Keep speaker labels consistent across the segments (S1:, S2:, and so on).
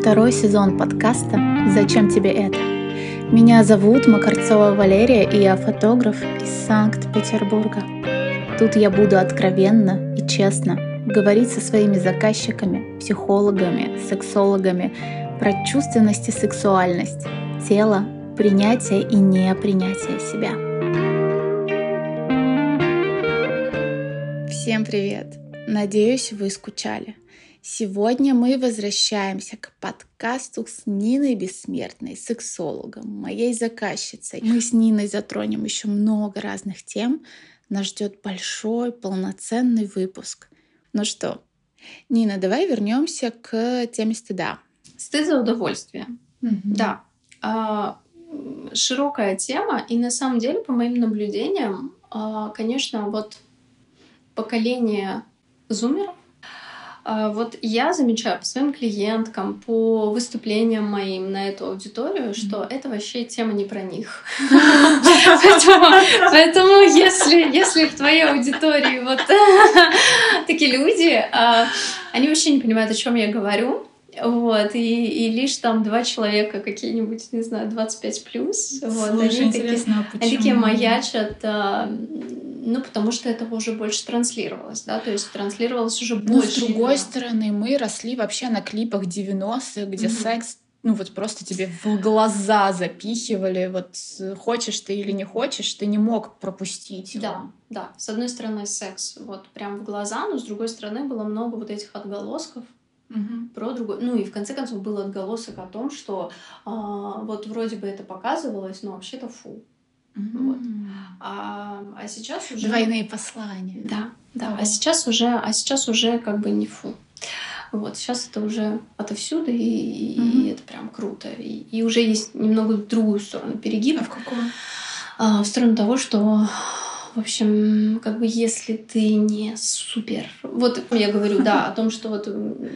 S1: Второй сезон подкаста «Зачем тебе это?». Меня зовут Макарцова Валерия, и я фотограф из Санкт-Петербурга. Тут я буду откровенно и честно говорить со своими заказчиками, психологами, сексологами про чувственность и сексуальность, тело, принятие и непринятие себя. Всем привет! Надеюсь, вы скучали. Сегодня мы возвращаемся к подкасту с Ниной Бессмертной, сексологом, моей заказчицей. Мы с Ниной затронем еще много разных тем. Нас ждет большой, полноценный выпуск. Ну что, Нина, давай вернемся к теме стыда.
S2: Стыд за удовольствие. Mm-hmm. Да. А, широкая тема, и на самом деле, по моим наблюдениям, а, конечно, вот поколение зумеров вот я замечаю по своим клиенткам, по выступлениям моим на эту аудиторию, что mm-hmm. это вообще тема не про них. Поэтому если в твоей аудитории вот такие люди, а, они вообще не понимают, о чем я говорю. Вот, и, и лишь там два человека какие-нибудь, не знаю, 25 плюс. Вот, они, такие, а они такие маячат, а, ну, потому что это уже больше транслировалось, да, то есть транслировалось уже больше.
S1: Ну, с другой да. стороны, мы росли вообще на клипах 90-х, где mm-hmm. секс ну вот просто тебе в глаза запихивали, вот хочешь ты или не хочешь, ты не мог пропустить.
S2: Его. Да, да. С одной стороны секс вот прям в глаза, но с другой стороны было много вот этих отголосков угу. про другое. Ну и в конце концов был отголосок о том, что а, вот вроде бы это показывалось, но вообще-то фу. Mm-hmm. Вот. А, а сейчас уже
S1: двойные послания.
S2: Да, да. А сейчас уже, а сейчас уже как бы не фу. Вот сейчас это уже отовсюду, и, mm-hmm. и это прям круто. И, и уже есть немного в другую сторону перегиб.
S1: А в какую?
S2: А, в сторону того, что в общем, как бы если ты не супер... Вот я говорю, да, о том, что вот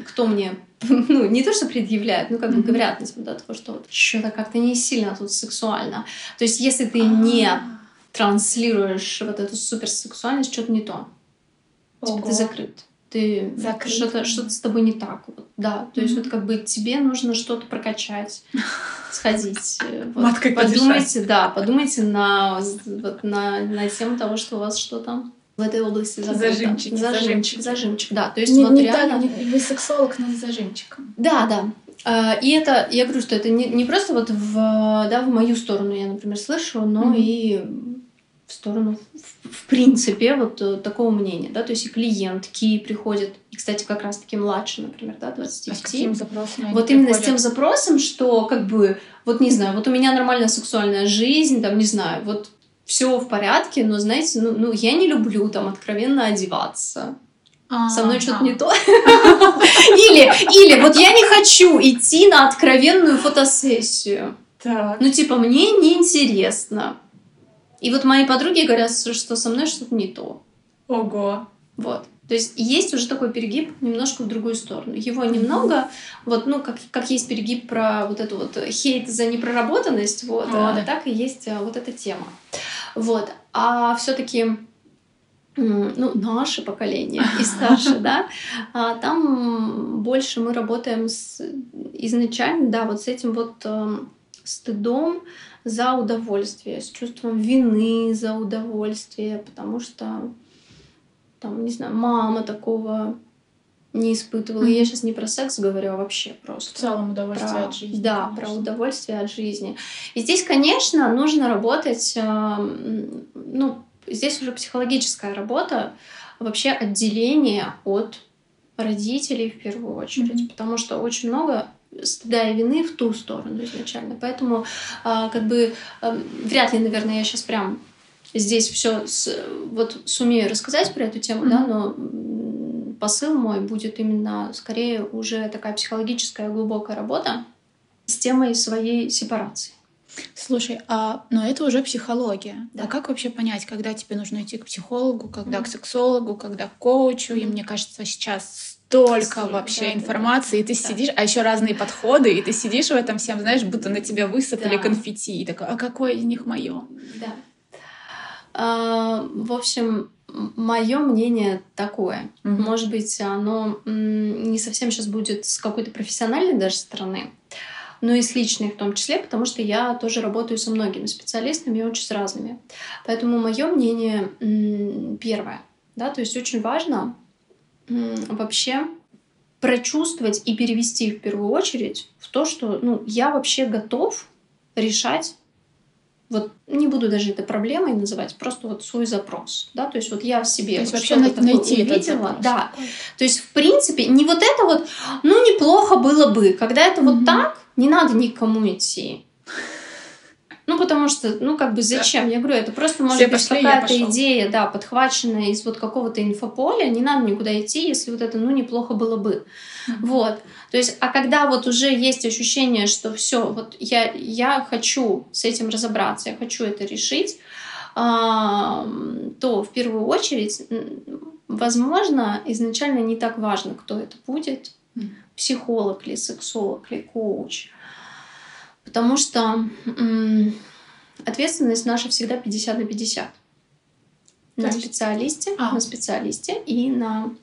S2: кто мне ну, не то, что предъявляют, ну, как бы говорят на тебя, да, того, что вот что-то как-то не сильно тут сексуально. То есть, если ты не а. транслируешь вот эту суперсексуальность, что-то не то. Типа ты закрыт ты что-то что с тобой не так вот да то есть вот как бы тебе нужно что-то прокачать сходить э, вот, Маткой подумайте да подумайте на вот на на тему того что у вас что там в этой области
S1: закрыто. Зажимчик,
S2: зажимчик, зажимчик, да. То есть не, вот не реально...
S1: Так, не, вы сексолог, но с зажимчиком.
S2: Да, да. А, и это, я говорю, что это не, не просто вот в, да, в мою сторону я, например, слышу, но mm-hmm. и в сторону, в принципе, вот э, такого мнения, да, то есть и клиентки приходят, и, кстати, как раз-таки младше, например, да, 25. А с
S1: каким запросом
S2: Вот именно приходят? с тем запросом, что, как бы, вот не знаю, вот у меня нормальная сексуальная жизнь, там, не знаю, вот все в порядке, но, знаете, ну, ну я не люблю там откровенно одеваться. А-а-а. Со мной что-то не то. Или, или вот я не хочу идти на откровенную фотосессию.
S1: Так.
S2: Ну, типа, мне неинтересно. И вот мои подруги говорят, что со мной что-то не то.
S1: Ого.
S2: Вот. То есть есть уже такой перегиб немножко в другую сторону. Его немного, вот, ну, как, как есть перегиб про вот эту вот хейт за непроработанность, вот, а, да. так и есть а, вот эта тема. Вот. А все-таки ну, наше поколение и старше, да, а там больше мы работаем с, изначально, да, вот с этим вот э, стыдом, за удовольствие, с чувством вины за удовольствие, потому что там, не знаю, мама такого не испытывала. Mm-hmm. Я сейчас не про секс говорю, а вообще просто.
S1: В целом удовольствие про, от жизни.
S2: Да, конечно. про удовольствие от жизни. И здесь, конечно, нужно работать, э, ну, здесь уже психологическая работа, вообще отделение от родителей в первую очередь, mm-hmm. потому что очень много стыда и вины в ту сторону изначально. Поэтому а, как бы а, вряд ли, наверное, я сейчас прям здесь все с, вот сумею рассказать про эту тему, mm-hmm. да, но посыл мой будет именно скорее уже такая психологическая глубокая работа с темой своей сепарации.
S1: Слушай, а но это уже психология. Да. А как вообще понять, когда тебе нужно идти к психологу, когда mm-hmm. к сексологу, когда к коучу? Mm-hmm. И мне кажется, сейчас столько вообще да, информации, да, и ты да. сидишь, а еще разные подходы, и ты сидишь в этом всем, знаешь, будто на тебя высыпали да. конфетти, и такой, а какое из них мое?
S2: Да. А, в общем, мое мнение такое. Mm-hmm. Может быть, оно не совсем сейчас будет с какой-то профессиональной даже стороны, но и с личной в том числе, потому что я тоже работаю со многими специалистами, очень с разными. Поэтому мое мнение первое. Да, то есть очень важно вообще прочувствовать и перевести в первую очередь в то, что ну, я вообще готов решать вот не буду даже это проблемой называть, просто вот свой запрос, да, то есть вот я в себе
S1: то есть вообще найти увидела, этот запрос.
S2: да, то есть в принципе не вот это вот, ну неплохо было бы, когда это mm-hmm. вот так, не надо никому идти, ну, потому что, ну, как бы зачем? Я говорю, это просто может Все быть какая-то идея, да, подхваченная из вот какого-то инфополя. Не надо никуда идти, если вот это, ну, неплохо было бы. Mm-hmm. Вот. То есть, а когда вот уже есть ощущение, что все, вот я, я хочу с этим разобраться, я хочу это решить, то в первую очередь, возможно, изначально не так важно, кто это будет, mm-hmm. психолог ли, сексолог ли, коуч Потому что ответственность наша всегда 50 на 50. На есть... специалисте, а. на специалисте и на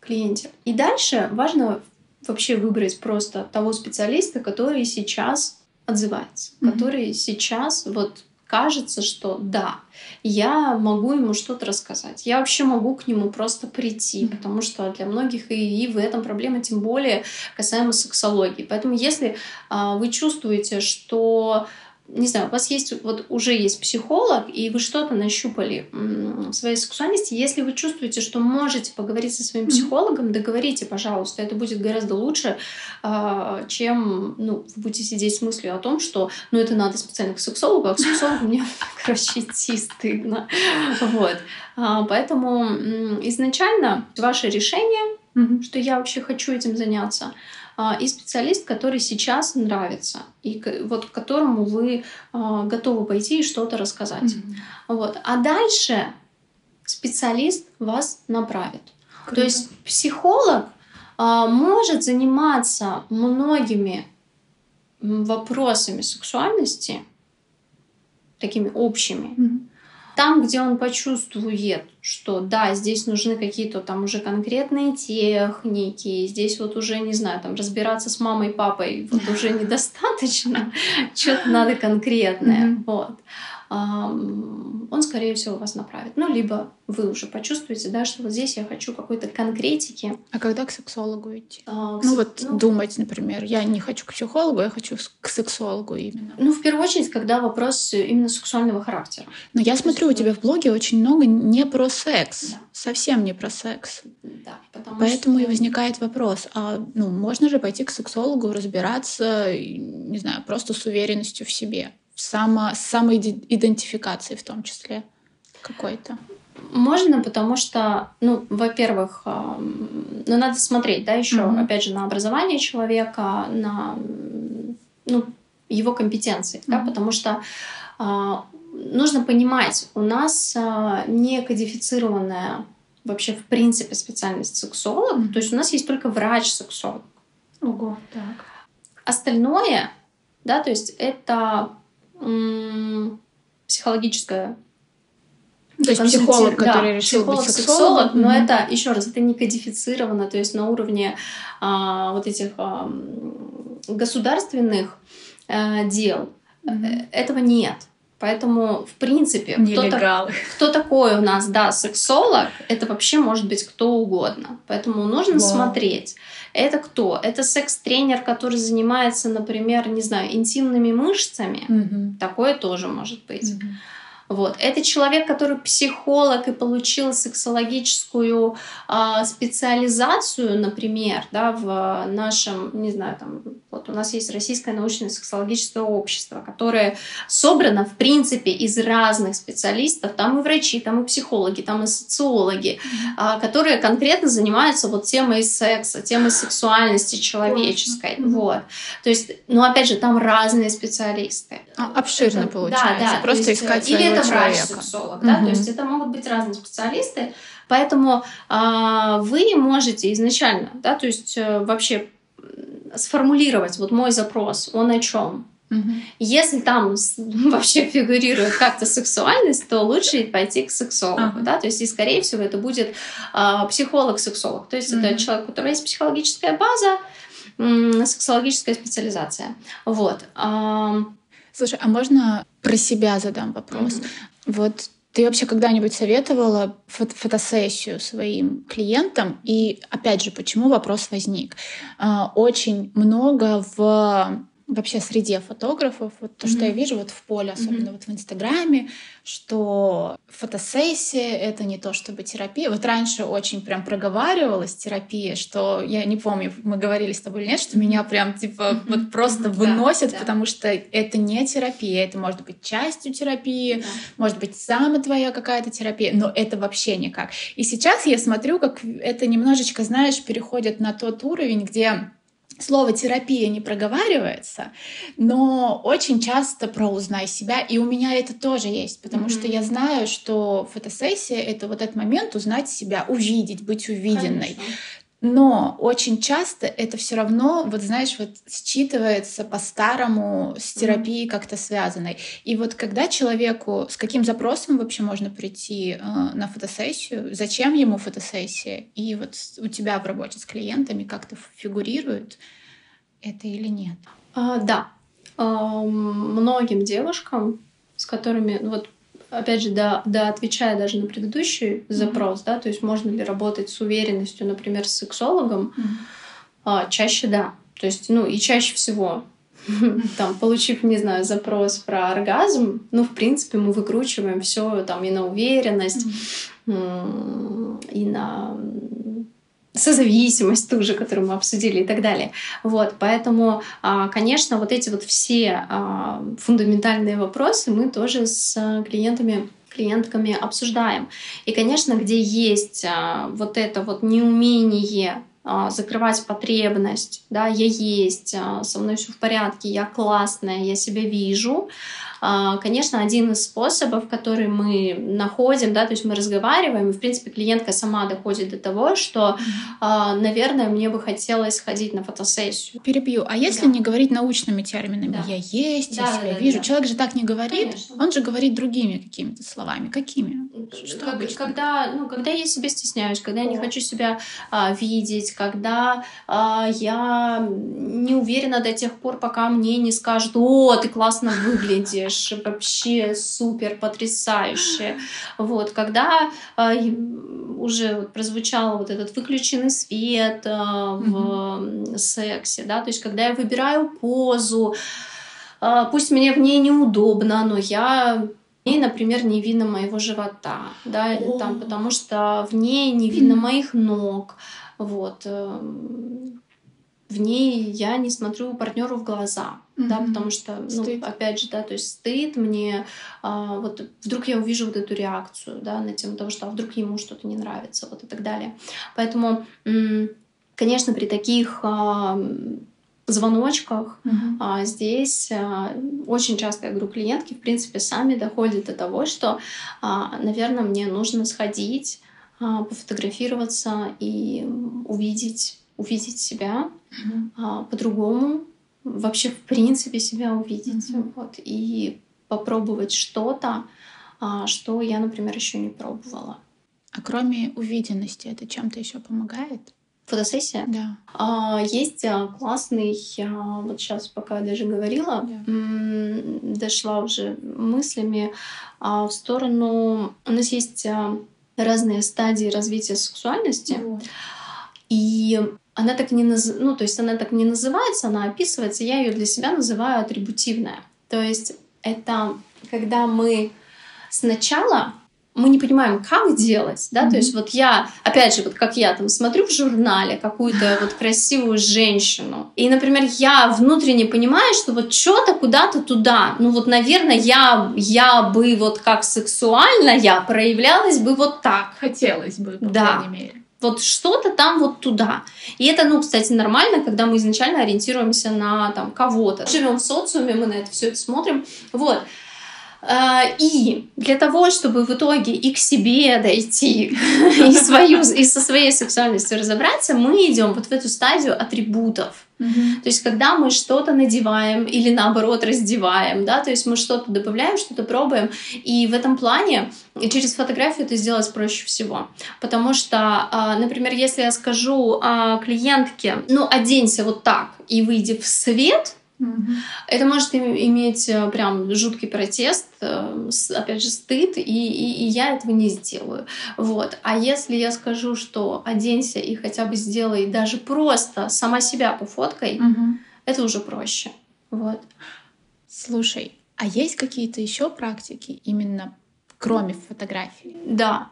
S2: клиенте. И дальше важно вообще выбрать просто того специалиста, который сейчас отзывается, mm-hmm. который сейчас вот кажется, что да, я могу ему что-то рассказать. Я вообще могу к нему просто прийти, потому что для многих и, и в этом проблема, тем более касаемо сексологии. Поэтому если а, вы чувствуете, что не знаю, у вас есть, вот уже есть психолог, и вы что-то нащупали в своей сексуальности, если вы чувствуете, что можете поговорить со своим психологом, договорите, пожалуйста, это будет гораздо лучше, а, чем, ну, вы будете сидеть с мыслью о том, что, ну, это надо специально к сексологу, а к сексологу мне, короче, идти стыдно. Вот. А, поэтому изначально ваше решение, что я вообще хочу этим заняться, и специалист, который сейчас нравится, и вот к которому вы а, готовы пойти и что-то рассказать. Mm-hmm. Вот. А дальше специалист вас направит. Круто. То есть психолог а, может заниматься многими вопросами сексуальности, такими общими, mm-hmm. Там, где он почувствует, что да, здесь нужны какие-то там уже конкретные техники, здесь вот уже, не знаю, там разбираться с мамой, папой вот уже недостаточно, что-то надо конкретное. Вот он, скорее всего, вас направит. Ну, либо вы уже почувствуете, да, что вот здесь я хочу какой-то конкретики.
S1: А когда к сексологу идти? А, ну, вот ну, думать, например, я не хочу к психологу, я хочу к сексологу именно.
S2: Ну, в первую очередь, когда вопрос именно сексуального характера.
S1: Но я смотрю, есть, у тебя в блоге очень много не про секс. Да. Совсем не про секс.
S2: Да, потому
S1: Поэтому что... и возникает вопрос, а ну, можно же пойти к сексологу, разбираться, не знаю, просто с уверенностью в себе? Само, самоидентификации в том числе какой-то?
S2: Можно, потому что, ну, во-первых, ну, надо смотреть, да, еще, mm-hmm. опять же, на образование человека, на, ну, его компетенции, mm-hmm. да, потому что а, нужно понимать, у нас а, не кодифицированная вообще в принципе специальность сексолог, mm-hmm. то есть у нас есть только врач-сексолог.
S1: Ого, так.
S2: Остальное, да, то есть это психологическая
S1: то есть психолог, который да, решил психолог, быть сексологом,
S2: сексолог, но это еще раз, это не кодифицировано, то есть на уровне а, вот этих а, государственных а, дел mm-hmm. этого нет. Поэтому, в принципе, кто, так, кто такой у нас, да, сексолог, это вообще может быть кто угодно. Поэтому нужно Wow. смотреть. Это кто? Это секс-тренер, который занимается, например, не знаю, интимными мышцами.
S1: Угу.
S2: Такое тоже может быть.
S1: Угу.
S2: Вот. Это человек, который психолог и получил сексологическую э, специализацию, например, да, в нашем, не знаю, там, вот у нас есть Российское научное сексологическое общество, которое собрано, в принципе, из разных специалистов. Там и врачи, там и психологи, там и социологи, э, которые конкретно занимаются вот темой секса, темой сексуальности человеческой. Mm-hmm. Вот. То есть, ну, опять же, там разные специалисты.
S1: А, обширно это, получается. Да, да. Просто есть, искать
S2: Или это врач-сексолог, да, то есть это могут быть разные специалисты, поэтому а, вы можете изначально, да, то есть э, вообще сформулировать вот мой запрос, он о чем, Если там вообще фигурирует как-то сексуальность, то лучше пойти к сексологу, ага. да, то есть и скорее всего это будет а, психолог-сексолог, то есть mm-hmm. это человек, у которого есть психологическая база, м- сексологическая специализация, вот.
S1: Слушай, а можно про себя задам вопрос? Mm-hmm. Вот ты вообще когда-нибудь советовала фото фотосессию своим клиентам? И опять же, почему вопрос возник? А, очень много в вообще среде фотографов, вот то, mm-hmm. что я вижу вот в поле, особенно mm-hmm. вот в Инстаграме, что фотосессия — это не то чтобы терапия. Вот раньше очень прям проговаривалась терапия, что я не помню, мы говорили с тобой или нет, что меня прям типа mm-hmm. вот просто mm-hmm. выносят, да, потому что это не терапия, это может быть частью терапии, да. может быть сама твоя какая-то терапия, но это вообще никак. И сейчас я смотрю, как это немножечко, знаешь, переходит на тот уровень, где слово терапия не проговаривается, но очень часто про узнай себя, и у меня это тоже есть, потому mm-hmm. что я знаю, что фотосессия это вот этот момент узнать себя, увидеть, быть увиденной. Конечно. Но очень часто это все равно, вот знаешь, вот считывается по-старому с терапией mm-hmm. как-то связанной. И вот когда человеку, с каким запросом вообще можно прийти э, на фотосессию, зачем ему фотосессия, и вот у тебя в работе с клиентами как-то фигурирует это или нет?
S2: А, да. А, многим девушкам, с которыми, ну вот опять же, да, да, отвечая даже на предыдущий mm-hmm. запрос, да, то есть можно ли работать с уверенностью, например, с сексологом, mm-hmm. а, чаще да. То есть, ну, и чаще всего там, получив, не знаю, запрос про оргазм, ну, в принципе, мы выкручиваем все там и на уверенность, mm-hmm. и на созависимость ту же, которую мы обсудили и так далее. Вот, поэтому, а, конечно, вот эти вот все а, фундаментальные вопросы мы тоже с клиентами клиентками обсуждаем. И, конечно, где есть а, вот это вот неумение закрывать потребность, да, я есть, со мной все в порядке, я классная, я себя вижу, конечно, один из способов, который мы находим, да, то есть мы разговариваем, и, в принципе, клиентка сама доходит до того, что, а, наверное, мне бы хотелось ходить на фотосессию.
S1: Перебью. А если да. не говорить научными терминами? Да. Я есть, да, я себя да, вижу. Да. Человек же так не говорит, Конечно. он же говорит другими какими-то словами. Какими?
S2: Что как, когда, ну, когда я себя стесняюсь, когда О. я не хочу себя а, видеть, когда а, я не уверена до тех пор, пока мне не скажут, о, ты классно выглядишь, делаешь вообще супер, потрясающе. Вот, когда э, уже прозвучал вот этот выключенный свет э, в mm-hmm. сексе, да, то есть когда я выбираю позу, э, пусть мне в ней неудобно, но я ней, например, не видно моего живота, да, или там, потому что в ней не видно моих ног, вот в ней я не смотрю партнеру в глаза, mm-hmm. да, потому что, ну, стыд. опять же, да, то есть стыд мне, а, вот вдруг я увижу вот эту реакцию, да, на тему того, что а вдруг ему что-то не нравится, вот и так далее. Поэтому, конечно, при таких а, звоночках. Uh-huh. А, здесь а, очень часто, я говорю, клиентки, в принципе, сами доходят до того, что, а, наверное, мне нужно сходить, а, пофотографироваться и увидеть увидеть себя mm-hmm. а, по-другому, вообще в принципе себя увидеть, mm-hmm. вот, и попробовать что-то, а, что я, например, еще не пробовала.
S1: А кроме увиденности, это чем-то еще помогает?
S2: Фотосессия?
S1: Да.
S2: А, есть а, классный, вот сейчас пока даже говорила, м- дошла уже мыслями в сторону... У нас есть разные стадии развития сексуальности. Yeah. И она так не наз... ну, то есть она так не называется, она описывается, я ее для себя называю атрибутивная. То есть это когда мы сначала мы не понимаем, как делать, да, mm-hmm. то есть вот я, опять же, вот как я там смотрю в журнале какую-то вот красивую женщину, и, например, я внутренне понимаю, что вот что-то куда-то туда, ну вот, наверное, я, я бы вот как сексуально я проявлялась бы вот так.
S1: Хотелось бы, по
S2: да. крайней мере. Вот что-то там вот туда. И это, ну, кстати, нормально, когда мы изначально ориентируемся на там кого-то. Живем в социуме, мы на это все это смотрим. Вот. А, и для того, чтобы в итоге и к себе дойти, и, свою, и со своей сексуальностью разобраться, мы идем вот в эту стадию атрибутов. То есть, когда мы что-то надеваем или наоборот раздеваем, да, то есть мы что-то добавляем, что-то пробуем. И в этом плане через фотографию это сделать проще всего. Потому что, а, например, если я скажу клиентке, ну, оденься вот так и выйди в свет, это может иметь э, прям жуткий протест, э, опять же, стыд, и, и, и я этого не сделаю. Вот. А если я скажу, что оденься и хотя бы сделай даже просто сама себя пофоткой, угу. это уже проще. Вот.
S1: Слушай, а есть какие-то еще практики именно кроме фотографий.
S2: Да.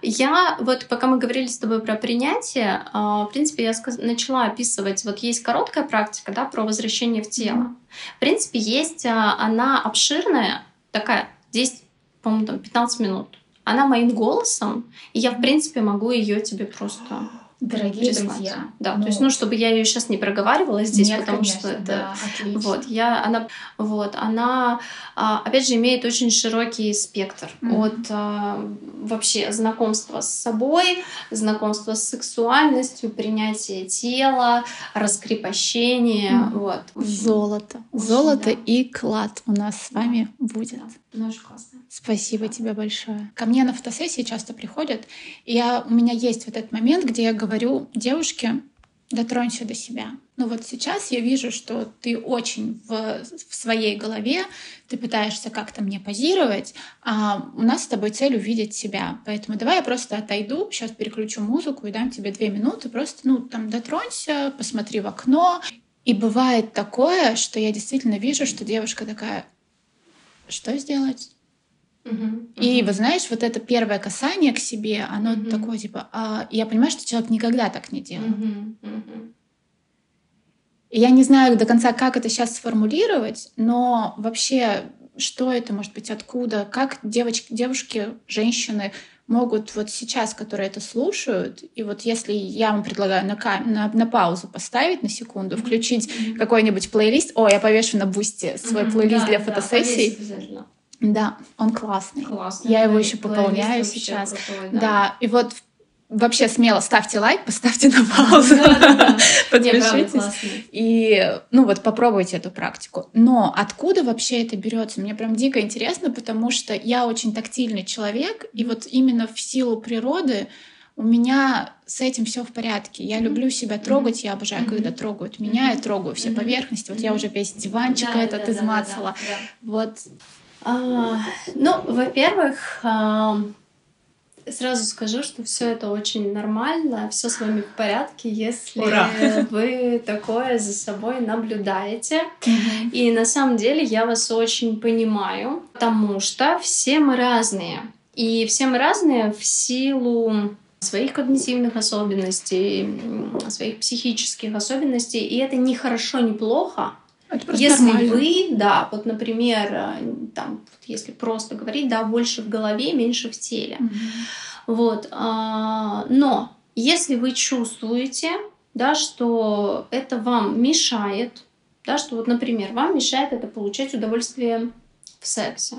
S2: Я вот, пока мы говорили с тобой про принятие, а, в принципе, я начала описывать, вот есть короткая практика, да, про возвращение в тело. Mm-hmm. В принципе, есть а, она обширная, такая, 10, по-моему, там 15 минут. Она моим голосом, и я, в принципе, могу ее тебе просто
S1: Дорогие прислать. друзья.
S2: Да, ну, то есть, ну, чтобы я ее сейчас не проговаривала здесь, нет, потому конечно, что это,
S1: да, отлично.
S2: вот, я, она, вот, она, а, опять же, имеет очень широкий спектр mm-hmm. от а, вообще знакомства с собой, знакомства с сексуальностью, принятия тела, раскрепощения, mm-hmm. вот.
S1: Золото, очень, золото да. и клад у нас с вами будет. Да.
S2: Ну, очень классно.
S1: Спасибо тебе большое. Ко мне на фотосессии часто приходят, и я, у меня есть вот этот момент, где я говорю девушке, дотронься до себя. Но вот сейчас я вижу, что ты очень в, в своей голове, ты пытаешься как-то мне позировать, а у нас с тобой цель увидеть себя. Поэтому давай я просто отойду, сейчас переключу музыку и дам тебе две минуты, просто, ну, там, дотронься, посмотри в окно. И бывает такое, что я действительно вижу, что девушка такая, что сделать?
S2: Uh-huh,
S1: И вот знаешь, вот это первое касание к себе, оно uh-huh. такое типа, а, я понимаю, что человек никогда так не делал.
S2: Uh-huh,
S1: И я не знаю до конца, как это сейчас сформулировать, но вообще, что это может быть, откуда, как девочки, девушки, женщины могут вот сейчас, которые это слушают, и вот если я вам предлагаю на, кам- на, на паузу поставить на секунду, включить mm-hmm. какой-нибудь плейлист, о, я повешу на бусте свой mm-hmm, плейлист да, для фотосессий.
S2: Да,
S1: да, он классный.
S2: Классный.
S1: Я его еще пополняю сейчас. Крутой, да. да, и вот вообще смело ставьте лайк, поставьте на паузу, подпишитесь. И, ну вот, попробуйте эту практику. Но откуда вообще это берется? Мне прям дико интересно, потому что я очень тактильный человек, и вот именно в силу природы у меня с этим все в порядке. Я люблю себя трогать, я обожаю, когда трогают меня, я трогаю все поверхности. Вот я уже весь диванчик этот измацала. Вот.
S2: А, ну, во-первых, Сразу скажу, что все это очень нормально, все с вами в порядке, если Ура! вы такое за собой наблюдаете.
S1: Угу.
S2: И на самом деле я вас очень понимаю, потому что все мы разные. И все мы разные в силу своих когнитивных особенностей, своих психических особенностей. И это не хорошо, не плохо. Если
S1: нормально.
S2: вы, да, вот, например, э, там, если просто говорить, да, больше в голове, меньше в теле.
S1: Mm-hmm.
S2: Вот. А, но если вы чувствуете, да, что это вам мешает, да, что вот, например, вам мешает это получать удовольствие в сексе,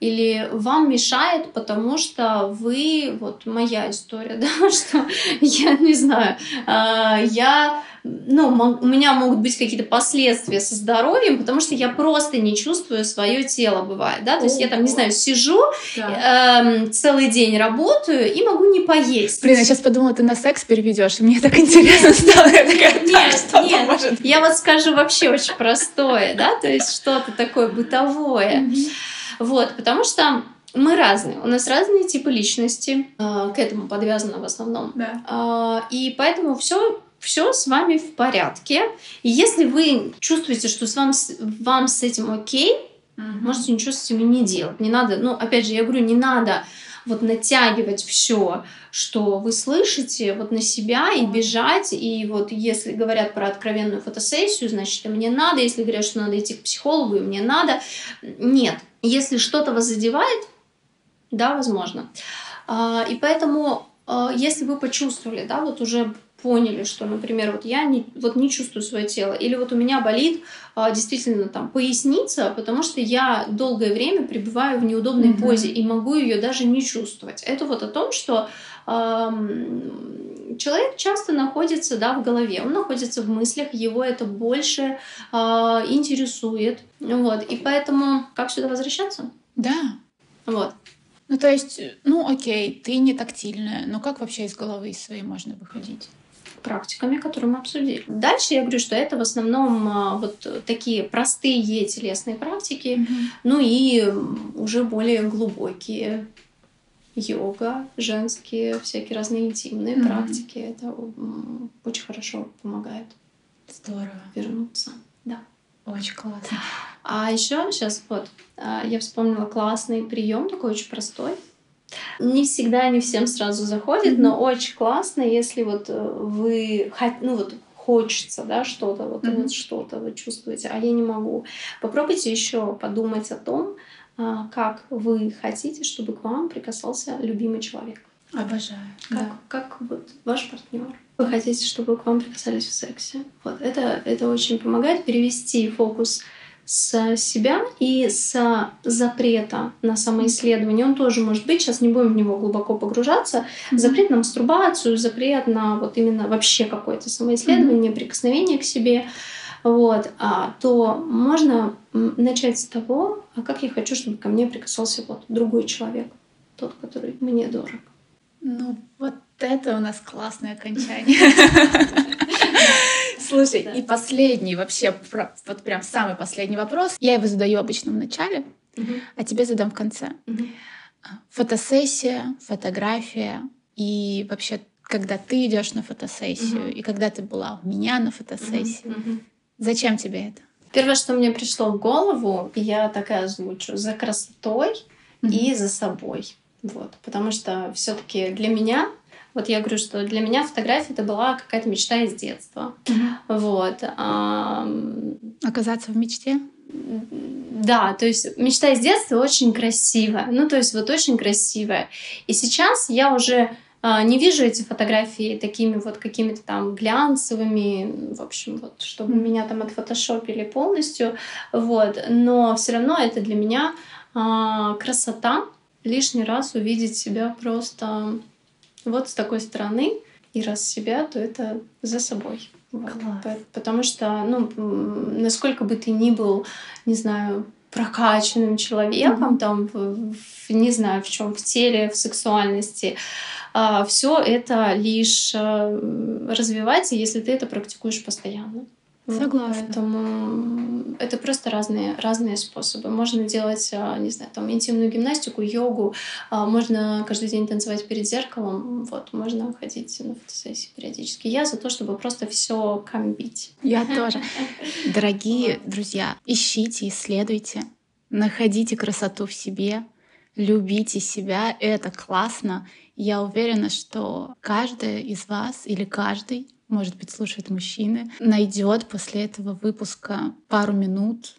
S2: или вам мешает, потому что вы, вот моя история, да, что я не знаю, а, я ну, у меня могут быть какие-то последствия со здоровьем, потому что я просто не чувствую свое тело, бывает, да, то есть я там, не знаю, сижу, да. э, целый день работаю и могу не поесть.
S1: Блин, я сейчас подумала, ты на секс переведешь, мне так интересно стало.
S2: Нет, нет, я вот скажу вообще очень простое, да, то есть что-то такое бытовое, вот, потому что мы разные, у нас разные типы личности, э, к этому подвязано в основном.
S1: Да.
S2: Э, и поэтому все все с вами в порядке. И если вы чувствуете, что с вам, вам с этим окей, угу. можете ничего с этим не делать. Не надо, ну, опять же, я говорю, не надо вот натягивать все, что вы слышите, вот на себя и бежать. И вот если говорят про откровенную фотосессию, значит, мне надо. Если говорят, что надо идти к психологу, и мне надо. Нет. Если что-то вас задевает, да, возможно. А, и поэтому, а, если вы почувствовали, да, вот уже поняли, что, например, вот я не, вот не чувствую свое тело, или вот у меня болит а, действительно там поясница, потому что я долгое время пребываю в неудобной mm-hmm. позе и могу ее даже не чувствовать. Это вот о том, что человек часто находится да, в голове, он находится в мыслях, его это больше э, интересует. Вот. И поэтому как сюда возвращаться?
S1: Да.
S2: Вот.
S1: Ну, то есть, ну, окей, ты не тактильная, но как вообще из головы своей можно выходить?
S2: практиками, которые мы обсудили. Дальше я говорю, что это в основном а, вот такие простые телесные практики, mm-hmm. ну и уже более глубокие йога, женские, всякие разные интимные mm-hmm. практики. Это очень хорошо помогает.
S1: Здорово.
S2: Вернуться. Да.
S1: Очень классно.
S2: А еще сейчас вот а, я вспомнила классный прием, такой очень простой. Не всегда, не всем сразу заходит, mm-hmm. но очень классно, если вот э, вы, ну вот хочется, да, что-то, вот, mm-hmm. вот что-то вы чувствуете, а я не могу. Попробуйте еще подумать о том, как вы хотите, чтобы к вам прикасался любимый человек.
S1: Обожаю.
S2: Как, да. как вот ваш партнер. Вы хотите, чтобы к вам прикасались в сексе. Вот это, это очень помогает перевести фокус с себя и с запрета на самоисследование. Он тоже может быть, сейчас не будем в него глубоко погружаться. Mm-hmm. Запрет на мастурбацию, запрет на вот именно вообще какое-то самоисследование, mm-hmm. прикосновение к себе вот, а, то можно начать с того, а как я хочу, чтобы ко мне прикасался вот другой человек, тот, который мне дорог.
S1: Ну, вот это у нас классное окончание. Слушай, и последний вообще, вот прям самый последний вопрос. Я его задаю обычно в начале, а тебе задам в конце. Фотосессия, фотография и вообще, когда ты идешь на фотосессию, и когда ты была у меня на фотосессии, Зачем тебе это?
S2: Первое, что мне пришло в голову, я такая озвучу, за красотой mm-hmm. и за собой. Вот. Потому что все-таки для меня, вот я говорю, что для меня фотография это была какая-то мечта из детства. Mm-hmm. Вот. А...
S1: Оказаться в мечте?
S2: Да, то есть мечта из детства очень красивая. Ну, то есть вот очень красивая. И сейчас я уже не вижу эти фотографии такими вот какими-то там глянцевыми, в общем, вот, чтобы меня там отфотошопили полностью, вот, но все равно это для меня а, красота лишний раз увидеть себя просто вот с такой стороны, и раз себя, то это за собой. Вот. Потому что, ну, насколько бы ты ни был, не знаю, прокачанным человеком, mm-hmm. там, в, в, не знаю, в чем, в теле, в сексуальности, а, все это лишь э, развивается, если ты это практикуешь постоянно.
S1: Согласна.
S2: Поэтому это просто разные, разные способы. Можно делать, а, не знаю, там интимную гимнастику, йогу, а, можно каждый день танцевать перед зеркалом, вот, можно ходить на фотосессии периодически. Я за то, чтобы просто все комбить.
S1: Я тоже. Дорогие друзья, ищите, исследуйте, находите красоту в себе, любите себя, это классно. Я уверена, что каждая из вас или каждый, может быть, слушает мужчины, найдет после этого выпуска пару минут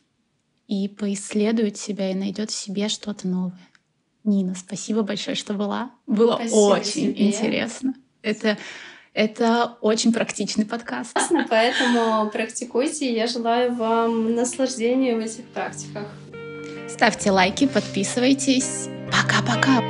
S1: и поисследует себя и найдет в себе что-то новое. Нина, спасибо большое, что была. Было спасибо очень тебе. интересно. Это это очень практичный подкаст.
S2: Классно, поэтому практикуйте. Я желаю вам наслаждения в этих практиках.
S1: Ставьте лайки, подписывайтесь. Пока-пока.